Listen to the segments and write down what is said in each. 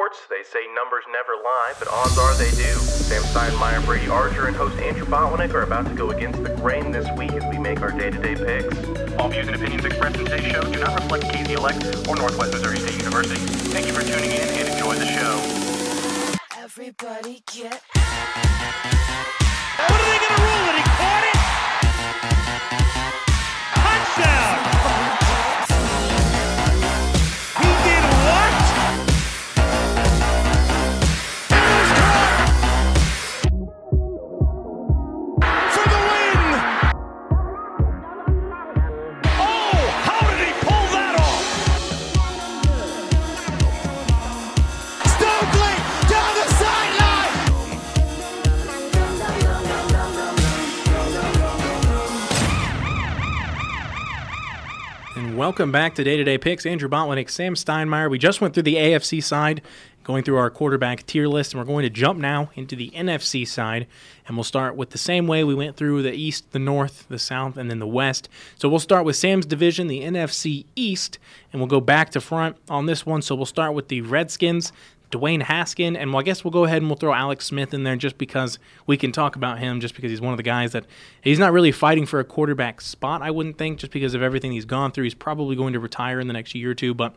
sports, they say numbers never lie, but odds are they do. Sam Steinmeier, Brady Archer, and host Andrew Botwinick are about to go against the grain this week as we make our day-to-day picks. All views and opinions expressed in today's show do not reflect KZLX or Northwest Missouri State University. Thank you for tuning in and enjoy the show. Everybody get What are they going to rule it? He caught it. Touchdown. Welcome back to Day to Day Picks. Andrew Botwinick, Sam Steinmeier. We just went through the AFC side, going through our quarterback tier list, and we're going to jump now into the NFC side. And we'll start with the same way we went through the East, the North, the South, and then the West. So we'll start with Sam's division, the NFC East, and we'll go back to front on this one. So we'll start with the Redskins. Dwayne Haskin, and well, I guess we'll go ahead and we'll throw Alex Smith in there just because we can talk about him, just because he's one of the guys that he's not really fighting for a quarterback spot, I wouldn't think, just because of everything he's gone through. He's probably going to retire in the next year or two, but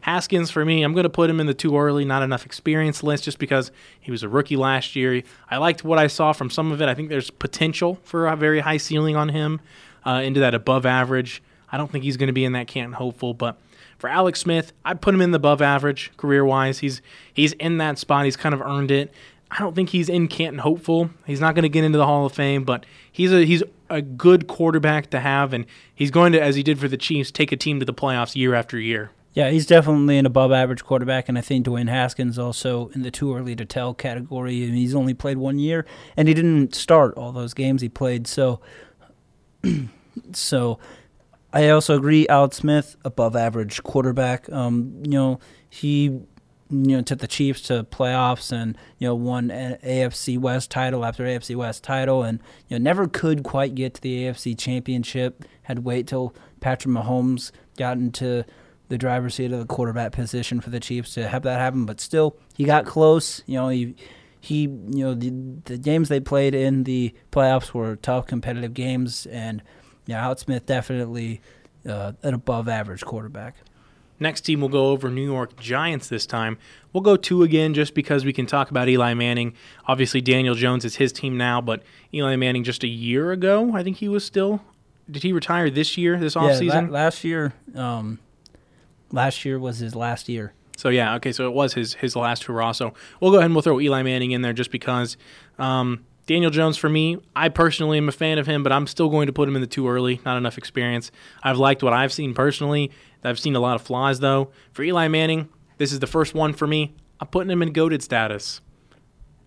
Haskins, for me, I'm going to put him in the too early, not enough experience list just because he was a rookie last year. I liked what I saw from some of it. I think there's potential for a very high ceiling on him uh, into that above average. I don't think he's going to be in that Canton hopeful, but for Alex Smith, I'd put him in the above average career wise. He's he's in that spot. He's kind of earned it. I don't think he's in Canton hopeful. He's not going to get into the Hall of Fame, but he's a he's a good quarterback to have, and he's going to, as he did for the Chiefs, take a team to the playoffs year after year. Yeah, he's definitely an above average quarterback, and I think Dwayne Haskins also in the too early to tell category. And he's only played one year, and he didn't start all those games he played. So, so I also agree. Alex Smith, above average quarterback. Um, you know, he you know took the Chiefs to playoffs and you know won an AFC West title after AFC West title, and you know never could quite get to the AFC Championship. Had to wait till Patrick Mahomes got into the driver's seat of the quarterback position for the Chiefs to have that happen. But still, he got close. You know, he he you know the the games they played in the playoffs were tough, competitive games, and yeah, Alex Smith definitely uh, an above average quarterback. Next team we'll go over New York Giants this time. We'll go two again just because we can talk about Eli Manning. Obviously, Daniel Jones is his team now, but Eli Manning just a year ago, I think he was still. Did he retire this year, this Yeah, offseason? la- last year, um, last year was his last year. So yeah, okay, so it was his his last hurrah. So we'll go ahead and we'll throw Eli Manning in there just because. Um, Daniel Jones for me, I personally am a fan of him, but I'm still going to put him in the too early. Not enough experience. I've liked what I've seen personally. I've seen a lot of flaws though. For Eli Manning, this is the first one for me. I'm putting him in goaded status.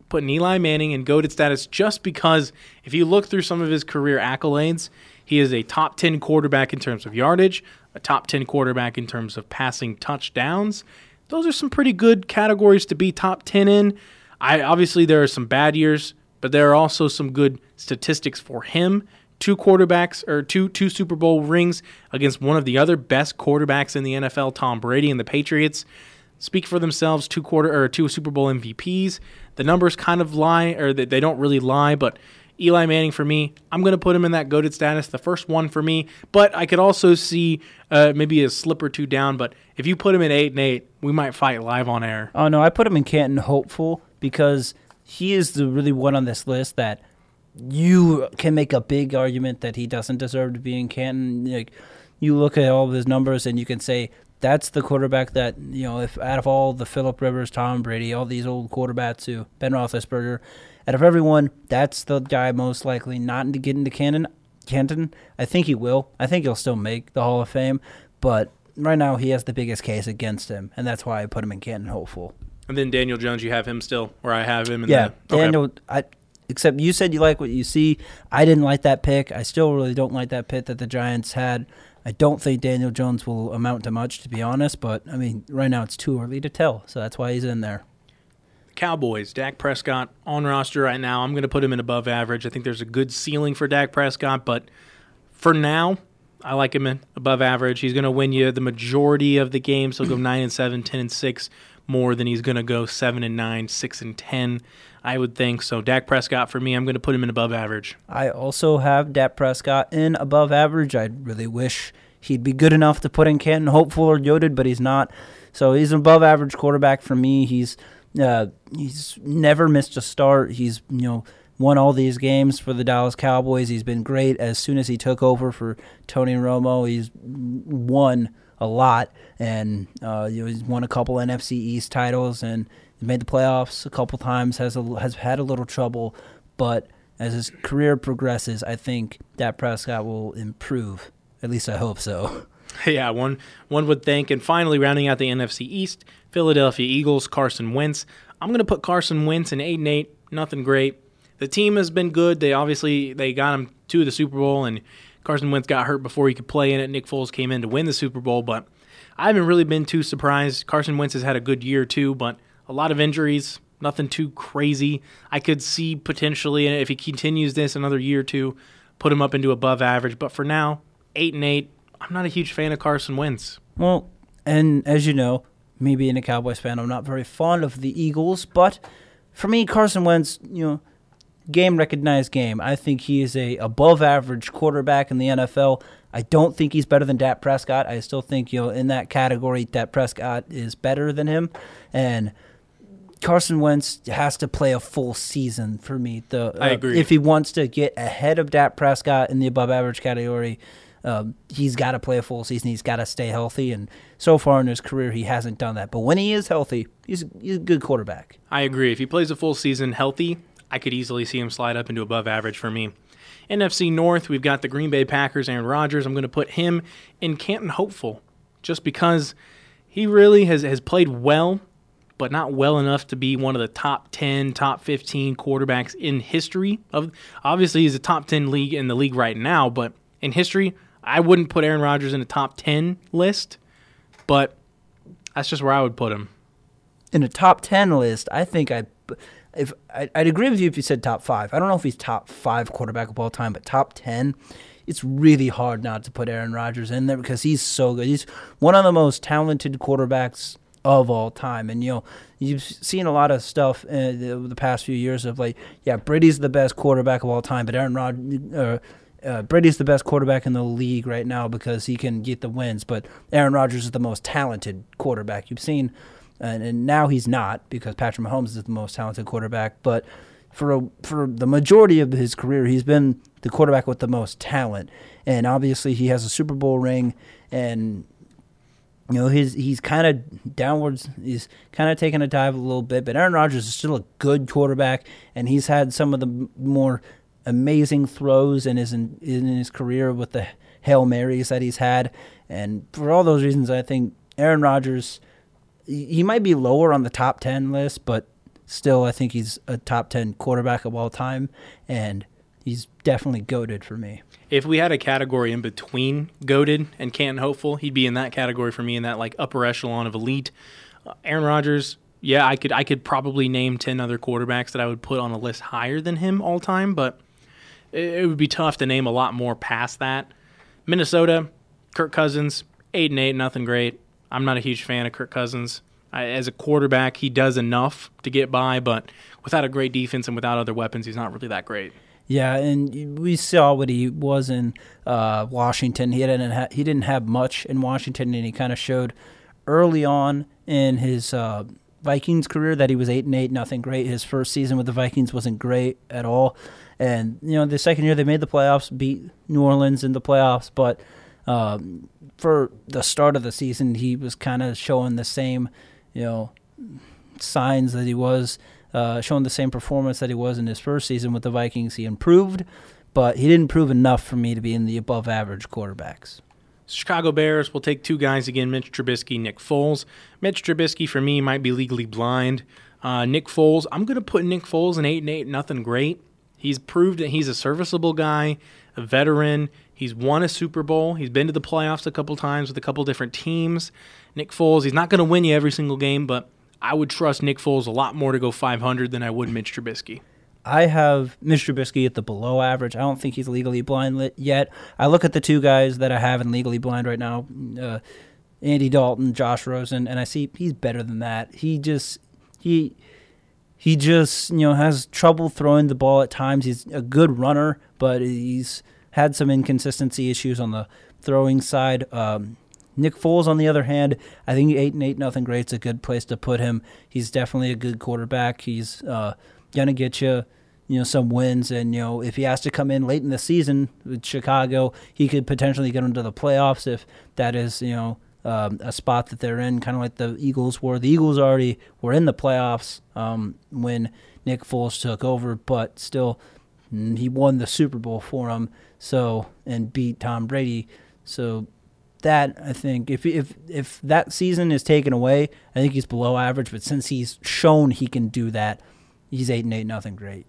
Putting Eli Manning in goaded status just because if you look through some of his career accolades, he is a top 10 quarterback in terms of yardage, a top 10 quarterback in terms of passing touchdowns. Those are some pretty good categories to be top 10 in. I obviously there are some bad years, but there are also some good statistics for him. Two quarterbacks or two two Super Bowl rings against one of the other best quarterbacks in the NFL, Tom Brady and the Patriots speak for themselves. Two quarter or two Super Bowl MVPs. The numbers kind of lie, or they don't really lie. But Eli Manning for me, I'm going to put him in that goaded status. The first one for me, but I could also see uh, maybe a slip or two down. But if you put him in eight and eight, we might fight live on air. Oh no, I put him in Canton hopeful because he is the really one on this list that you can make a big argument that he doesn't deserve to be in Canton. Like you look at all of his numbers and you can say that's the quarterback that you know. If out of all the Philip Rivers, Tom Brady, all these old quarterbacks, who Ben Roethlisberger, out of everyone, that's the guy most likely not to get into Canton. Canton, I think he will. I think he'll still make the Hall of Fame, but right now he has the biggest case against him, and that's why I put him in Canton hopeful. And then Daniel Jones, you have him still, or I have him. Yeah, the, okay. Daniel. I except you said you like what you see. I didn't like that pick. I still really don't like that pick that the Giants had. I don't think Daniel Jones will amount to much, to be honest. But I mean, right now it's too early to tell, so that's why he's in there. Cowboys, Dak Prescott on roster right now. I'm going to put him in above average. I think there's a good ceiling for Dak Prescott, but for now, I like him in above average. He's going to win you the majority of the games. He'll go 9 and 7, 10 and 6 more than he's going to go 7 and 9, 6 and 10. I would think so. Dak Prescott for me, I'm going to put him in above average. I also have Dak Prescott in above average. I really wish he'd be good enough to put in Canton Hopeful or Goaded, but he's not. So he's an above average quarterback for me. He's uh, he's never missed a start. He's you know won all these games for the Dallas Cowboys. He's been great as soon as he took over for Tony Romo. He's won a lot, and uh, you know, he's won a couple NFC East titles and made the playoffs a couple times. has a, has had a little trouble, but as his career progresses, I think that Prescott will improve. At least I hope so. Yeah, one one would think. And finally, rounding out the NFC East, Philadelphia Eagles, Carson Wentz. I'm going to put Carson Wentz in eight and eight. Nothing great. The team has been good. They obviously they got him to the Super Bowl, and Carson Wentz got hurt before he could play in it. Nick Foles came in to win the Super Bowl, but I haven't really been too surprised. Carson Wentz has had a good year too, but a lot of injuries. Nothing too crazy. I could see potentially if he continues this another year or two, put him up into above average. But for now, eight and eight I'm not a huge fan of Carson Wentz. Well, and as you know, me being a Cowboys fan, I'm not very fond of the Eagles, but for me, Carson Wentz, you know, game recognized game. I think he is a above average quarterback in the NFL. I don't think he's better than Dak Prescott. I still think you know in that category, Dak Prescott is better than him, and Carson Wentz has to play a full season for me. The uh, I agree. If he wants to get ahead of Dak Prescott in the above average category, um, he's got to play a full season. He's got to stay healthy, and so far in his career, he hasn't done that. But when he is healthy, he's he's a good quarterback. I agree. If he plays a full season healthy, I could easily see him slide up into above average for me. NFC North, we've got the Green Bay Packers, Aaron Rodgers. I'm going to put him in Canton Hopeful, just because he really has has played well, but not well enough to be one of the top 10, top 15 quarterbacks in history. Of obviously, he's a top 10 league in the league right now, but in history, I wouldn't put Aaron Rodgers in a top 10 list, but that's just where I would put him. In a top 10 list, I think I if I'd agree with you if you said top 5. I don't know if he's top 5 quarterback of all time, but top 10 it's really hard not to put Aaron Rodgers in there because he's so good. He's one of the most talented quarterbacks of all time. And you know, you've seen a lot of stuff in the, the past few years of like, yeah, Brady's the best quarterback of all time, but Aaron Rodgers, uh, uh, Brady's the best quarterback in the league right now because he can get the wins, but Aaron Rodgers is the most talented quarterback you've seen, and, and now he's not because Patrick Mahomes is the most talented quarterback. But for a, for the majority of his career, he's been the quarterback with the most talent, and obviously he has a Super Bowl ring, and you know he's he's kind of downwards. He's kind of taking a dive a little bit, but Aaron Rodgers is still a good quarterback, and he's had some of the more amazing throws in his in, in his career with the hail marys that he's had, and for all those reasons, I think Aaron Rodgers he might be lower on the top ten list, but still, I think he's a top ten quarterback of all time, and he's definitely goaded for me. If we had a category in between goaded and Canton hopeful, he'd be in that category for me in that like upper echelon of elite. Uh, Aaron Rodgers, yeah, I could I could probably name ten other quarterbacks that I would put on a list higher than him all time, but it would be tough to name a lot more past that. Minnesota, Kirk Cousins, eight and eight, nothing great. I'm not a huge fan of Kirk Cousins. I, as a quarterback, he does enough to get by, but without a great defense and without other weapons, he's not really that great. Yeah, and we saw what he was in uh, Washington. He didn't ha- he didn't have much in Washington, and he kind of showed early on in his uh, Vikings career that he was eight and eight, nothing great. His first season with the Vikings wasn't great at all. And you know, the second year they made the playoffs, beat New Orleans in the playoffs, but um, for the start of the season, he was kind of showing the same, you know, signs that he was uh, showing the same performance that he was in his first season with the Vikings. He improved, but he didn't prove enough for me to be in the above average quarterbacks. Chicago Bears will take two guys again Mitch Trubisky, Nick Foles. Mitch Trubisky, for me, might be legally blind. Uh, Nick Foles, I'm going to put Nick Foles in 8 and 8, nothing great. He's proved that he's a serviceable guy, a veteran. He's won a Super Bowl. He's been to the playoffs a couple times with a couple different teams. Nick Foles, he's not going to win you every single game, but I would trust Nick Foles a lot more to go 500 than I would Mitch Trubisky. I have Mitch Trubisky at the below average. I don't think he's legally blind yet. I look at the two guys that I have in legally blind right now, uh, Andy Dalton, Josh Rosen, and I see he's better than that. He just he he just you know has trouble throwing the ball at times. He's a good runner, but he's had some inconsistency issues on the throwing side. Um, Nick Foles, on the other hand, I think eight and eight nothing great's a good place to put him. He's definitely a good quarterback. He's uh, gonna get you, you know, some wins, and you know if he has to come in late in the season with Chicago, he could potentially get into the playoffs if that is you know um, a spot that they're in, kind of like the Eagles were. The Eagles already were in the playoffs um, when Nick Foles took over, but still, he won the Super Bowl for them. So and beat Tom Brady. So that I think if if if that season is taken away, I think he's below average. But since he's shown he can do that, he's eight and eight, nothing great.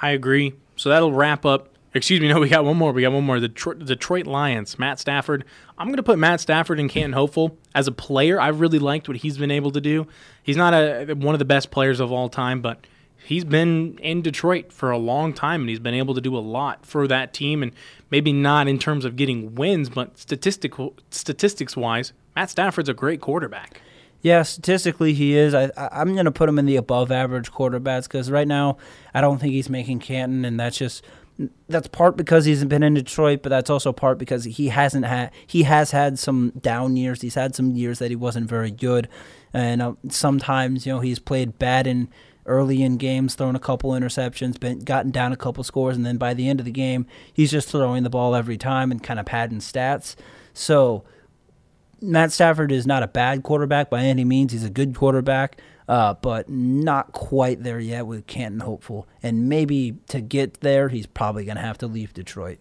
I agree. So that'll wrap up. Excuse me, no, we got one more. We got one more. The Detroit, Detroit Lions, Matt Stafford. I'm going to put Matt Stafford in Canton Hopeful. As a player, I really liked what he's been able to do. He's not a one of the best players of all time, but he's been in Detroit for a long time and he's been able to do a lot for that team and maybe not in terms of getting wins, but statistical statistics wise, Matt Stafford's a great quarterback. Yeah, statistically he is. I, I'm going to put him in the above average quarterbacks because right now I don't think he's making Canton, and that's just that's part because he's been in Detroit, but that's also part because he hasn't had he has had some down years. He's had some years that he wasn't very good, and uh, sometimes you know he's played bad in early in games, thrown a couple interceptions, been gotten down a couple scores, and then by the end of the game, he's just throwing the ball every time and kind of padding stats. So Matt Stafford is not a bad quarterback by any means. He's a good quarterback, uh, but not quite there yet with Canton Hopeful. And maybe to get there, he's probably going to have to leave Detroit.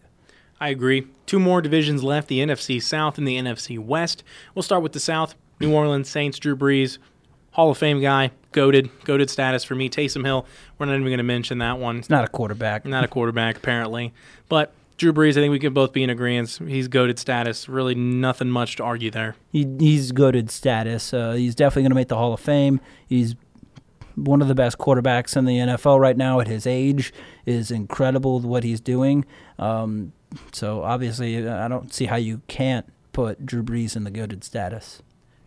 I agree. Two more divisions left the NFC South and the NFC West. We'll start with the South. New Orleans Saints, Drew Brees, Hall of Fame guy, goaded, goaded status for me. Taysom Hill, we're not even going to mention that one. It's not a quarterback. Not a quarterback, apparently. But Drew Brees, I think we can both be in agreement. He's goaded status. Really, nothing much to argue there. He, he's goaded status. Uh, he's definitely going to make the Hall of Fame. He's one of the best quarterbacks in the NFL right now at his age. Is incredible what he's doing. Um, so obviously, I don't see how you can't put Drew Brees in the goaded status.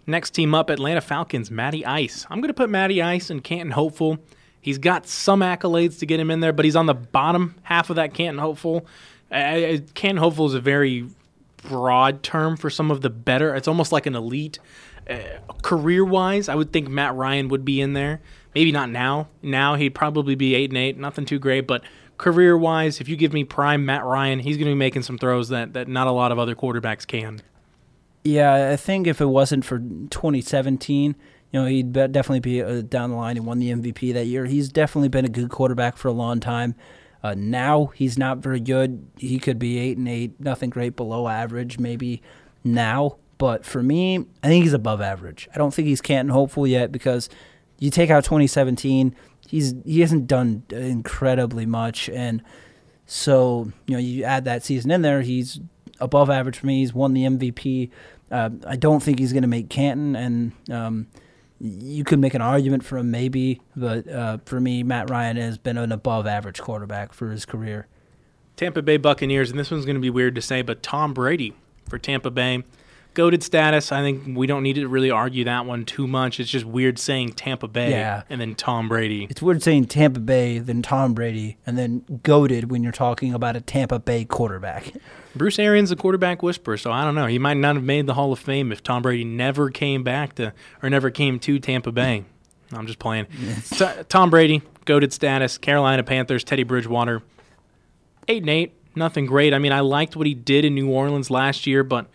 Next team up, Atlanta Falcons, Matty Ice. I'm going to put Matty Ice in Canton Hopeful. He's got some accolades to get him in there, but he's on the bottom half of that Canton Hopeful. Uh, Canton Hopeful is a very broad term for some of the better. It's almost like an elite. Uh, career wise, I would think Matt Ryan would be in there. Maybe not now. Now he'd probably be eight and eight, nothing too great. But career wise, if you give me prime Matt Ryan, he's going to be making some throws that that not a lot of other quarterbacks can. Yeah, I think if it wasn't for 2017, you know, he'd definitely be uh, down the line and won the MVP that year. He's definitely been a good quarterback for a long time. Uh, now he's not very good. He could be eight and eight, nothing great, below average maybe now. But for me, I think he's above average. I don't think he's Canton hopeful yet because you take out 2017, he's he hasn't done incredibly much, and so you know you add that season in there, he's above average for me. He's won the MVP. Uh, I don't think he's going to make Canton, and um, you could make an argument for him maybe, but uh, for me, Matt Ryan has been an above average quarterback for his career. Tampa Bay Buccaneers, and this one's going to be weird to say, but Tom Brady for Tampa Bay goaded status. I think we don't need to really argue that one too much. It's just weird saying Tampa Bay yeah. and then Tom Brady. It's weird saying Tampa Bay, then Tom Brady, and then goaded when you're talking about a Tampa Bay quarterback. Bruce Arians a quarterback whisperer, so I don't know. He might not have made the Hall of Fame if Tom Brady never came back to or never came to Tampa Bay. I'm just playing. T- Tom Brady, goaded status. Carolina Panthers, Teddy Bridgewater, eight and eight. Nothing great. I mean, I liked what he did in New Orleans last year, but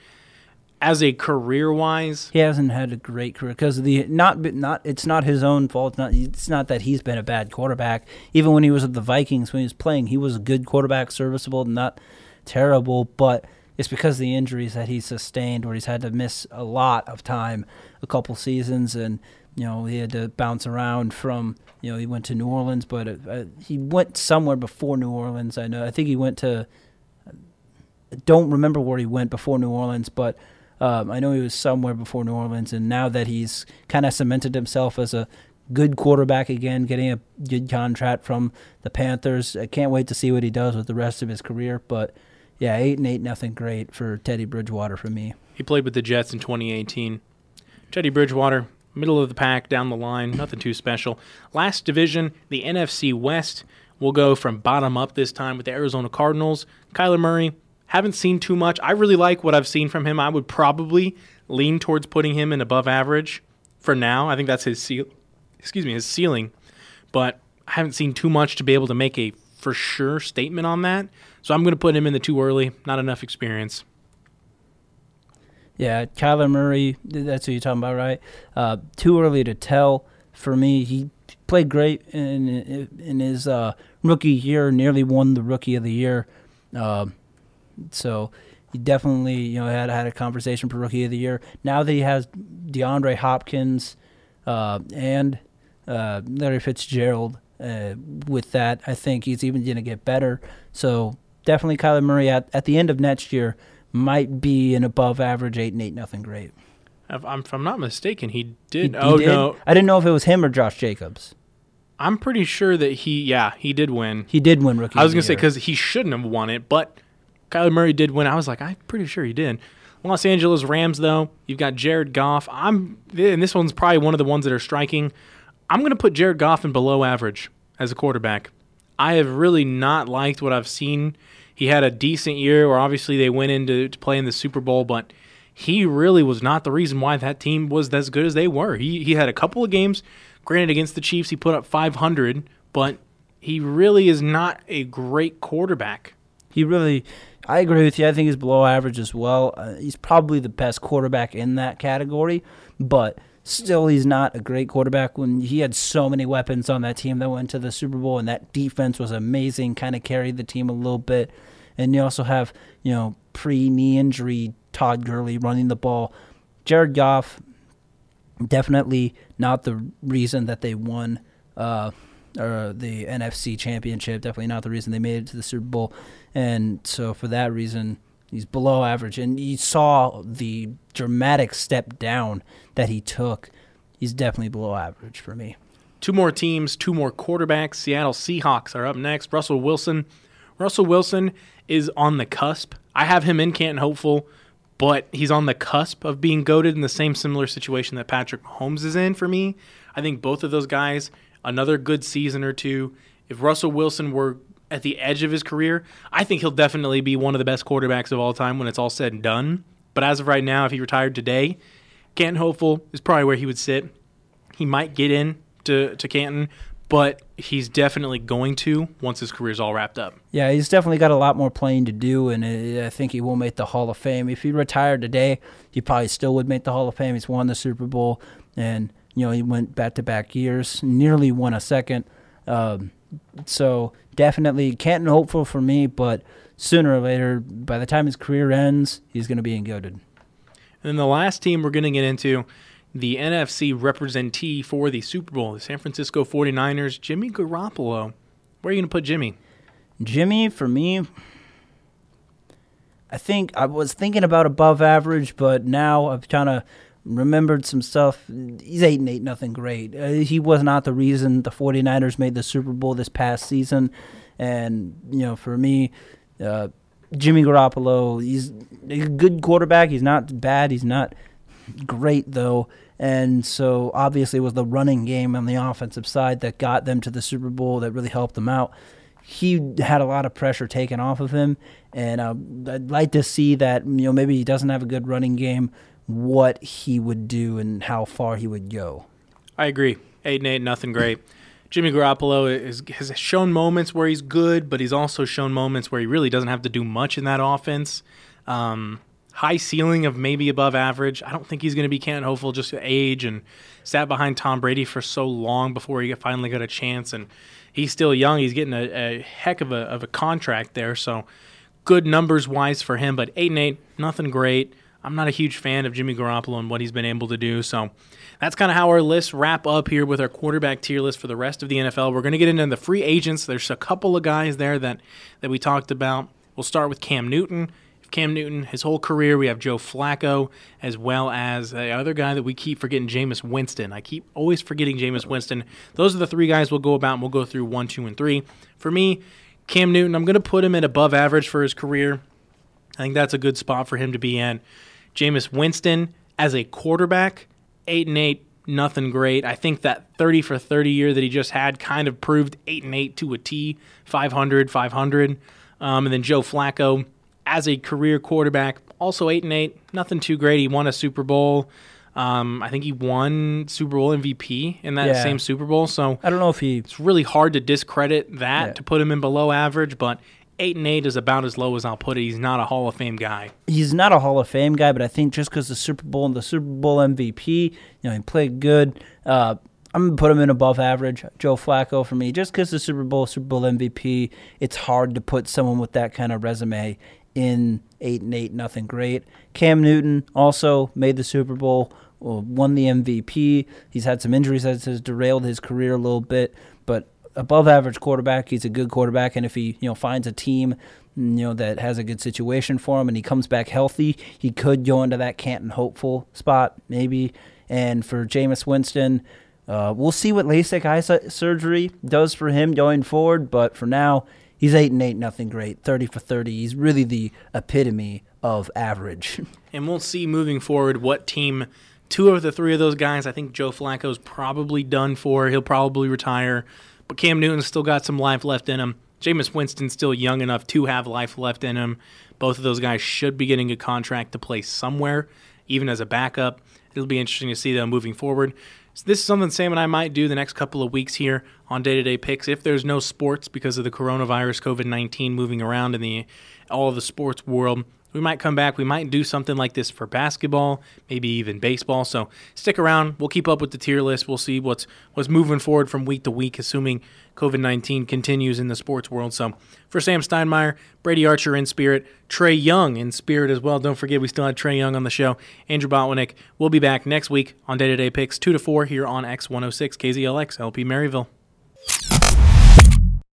as a career wise, he hasn't had a great career because the not not it's not his own fault. Not it's not that he's been a bad quarterback. Even when he was at the Vikings, when he was playing, he was a good quarterback, serviceable, not terrible. But it's because of the injuries that he sustained, where he's had to miss a lot of time, a couple seasons, and you know he had to bounce around from you know he went to New Orleans, but uh, he went somewhere before New Orleans. I know I think he went to. I don't remember where he went before New Orleans, but um, I know he was somewhere before New Orleans, and now that he's kind of cemented himself as a good quarterback again, getting a good contract from the Panthers. I can't wait to see what he does with the rest of his career. But yeah, eight and eight, nothing great for Teddy Bridgewater for me. He played with the Jets in 2018. Teddy Bridgewater, middle of the pack, down the line, nothing too special. Last division, the NFC West. We'll go from bottom up this time with the Arizona Cardinals. Kyler Murray, haven't seen too much. I really like what I've seen from him. I would probably lean towards putting him in above average for now. I think that's his seal, excuse me, his ceiling. But I haven't seen too much to be able to make a for sure statement on that. So I'm going to put him in the too early. Not enough experience. Yeah, Kyler Murray, that's who you're talking about, right? Uh, too early to tell for me. He played great in in his uh, rookie year, nearly won the rookie of the year. Uh, so he definitely, you know, had had a conversation for rookie of the year. Now that he has DeAndre Hopkins uh, and uh, Larry Fitzgerald uh, with that, I think he's even going to get better. So definitely Kyler Murray at, at the end of next year might be an above average eight and eight nothing great. If I'm, if I'm not mistaken, he did. He- he oh did? no, I didn't know if it was him or Josh Jacobs. I'm pretty sure that he. Yeah, he did win. He did win rookie. I was gonna say because he shouldn't have won it, but Kyler Murray did win. I was like, I'm pretty sure he did. Los Angeles Rams, though, you've got Jared Goff. I'm, and this one's probably one of the ones that are striking. I'm gonna put Jared Goff in below average as a quarterback. I have really not liked what I've seen. He had a decent year where obviously they went into to play in the Super Bowl, but he really was not the reason why that team was as good as they were. He he had a couple of games, granted against the Chiefs, he put up 500, but he really is not a great quarterback. He really, I agree with you. I think he's below average as well. Uh, he's probably the best quarterback in that category, but still, he's not a great quarterback. When he had so many weapons on that team that went to the Super Bowl, and that defense was amazing, kind of carried the team a little bit. And you also have, you know, pre knee injury Todd Gurley running the ball. Jared Goff, definitely not the reason that they won uh, or the NFC Championship. Definitely not the reason they made it to the Super Bowl. And so for that reason, he's below average. And you saw the dramatic step down that he took. He's definitely below average for me. Two more teams, two more quarterbacks. Seattle Seahawks are up next. Russell Wilson. Russell Wilson is on the cusp. I have him in Canton Hopeful, but he's on the cusp of being goaded in the same similar situation that Patrick Mahomes is in for me. I think both of those guys, another good season or two. If Russell Wilson were at the edge of his career, I think he'll definitely be one of the best quarterbacks of all time when it's all said and done. But as of right now, if he retired today, Canton Hopeful is probably where he would sit. He might get in to, to Canton, but he's definitely going to once his career's all wrapped up. Yeah, he's definitely got a lot more playing to do, and I think he will make the Hall of Fame. If he retired today, he probably still would make the Hall of Fame. He's won the Super Bowl, and you know he went back to back years, nearly won a second. Um, so definitely Canton hopeful for me, but sooner or later, by the time his career ends, he's going to be goaded. And then the last team we're going to get into, the NFC representee for the Super Bowl, the San Francisco 49ers, Jimmy Garoppolo. Where are you going to put Jimmy? Jimmy, for me, I think I was thinking about above average, but now I've kind of remembered some stuff. He's 8 and 8, nothing great. Uh, he was not the reason the 49ers made the Super Bowl this past season. And, you know, for me, uh, Jimmy Garoppolo, he's a good quarterback. He's not bad. He's not great, though. And so obviously it was the running game on the offensive side that got them to the Super Bowl that really helped them out he had a lot of pressure taken off of him, and uh, I'd like to see that. You know, maybe he doesn't have a good running game. What he would do and how far he would go. I agree. Eight and eight, nothing great. Jimmy Garoppolo is, has shown moments where he's good, but he's also shown moments where he really doesn't have to do much in that offense. Um, high ceiling of maybe above average. I don't think he's going to be Canton hopeful just age and sat behind Tom Brady for so long before he finally got a chance. And he's still young. He's getting a, a heck of a, of a contract there. So good numbers wise for him, but eight and eight, nothing great. I'm not a huge fan of Jimmy Garoppolo and what he's been able to do. So that's kind of how our lists wrap up here with our quarterback tier list for the rest of the NFL. We're going to get into the free agents. There's a couple of guys there that, that we talked about. We'll start with Cam Newton. Cam Newton, his whole career. We have Joe Flacco, as well as the other guy that we keep forgetting, Jameis Winston. I keep always forgetting Jameis Winston. Those are the three guys we'll go about, and we'll go through one, two, and three. For me, Cam Newton, I'm going to put him at above average for his career. I think that's a good spot for him to be in. Jameis Winston, as a quarterback, 8 and 8, nothing great. I think that 30 for 30 year that he just had kind of proved 8 and 8 to a T, 500, 500. Um, and then Joe Flacco, as a career quarterback, also 8 and 8, nothing too great. He won a Super Bowl. Um, I think he won Super Bowl MVP in that Yeah. same Super Bowl. So I don't know if he it's really hard to discredit that Yeah. to put him in below average, but eight and eight is about as low as I'll put it. He's not a Hall of Fame guy. he's not a Hall of Fame guy, but I think just because the Super Bowl and the Super Bowl MVP, you know, he played good. Uh, I'm gonna put him in above average. Joe Flacco for me, just because the Super Bowl, Super Bowl MVP, it's hard to put someone with that kind of resume in eight and eight, nothing great. Cam Newton also made the Super Bowl, won the MVP. He's had some injuries that has derailed his career a little bit, but above average quarterback. He's a good quarterback, and if he you know finds a team you know that has a good situation for him and he comes back healthy, he could go into that Canton hopeful spot maybe. And for Jameis Winston, uh, we'll see what LASIK eye surgery does for him going forward. But for now, he's eight and eight, nothing great, thirty for thirty. He's really the epitome of average. And we'll see moving forward what team two of the three of those guys, I think Joe Flacco's probably done for. He'll probably retire. But Cam Newton's still got some life left in him. Jameis Winston's still young enough to have life left in him. Both of those guys should be getting a contract to play somewhere, even as a backup. It'll be interesting to see them moving forward. So this is something Sam and I might do the next couple of weeks here on day to day picks. If there's no sports because of the coronavirus, COVID 19 moving around in the all of the sports world, we might come back. We might do something like this for basketball, maybe even baseball. So stick around. We'll keep up with the tier list. We'll see what's what's moving forward from week to week, assuming COVID nineteen continues in the sports world. So for Sam Steinmeier, Brady Archer in spirit, Trey Young in spirit as well. Don't forget we still had Trey Young on the show. Andrew Botwinick. We'll be back next week on Day to Day Picks two to four here on X one hundred six KZLX LP Maryville.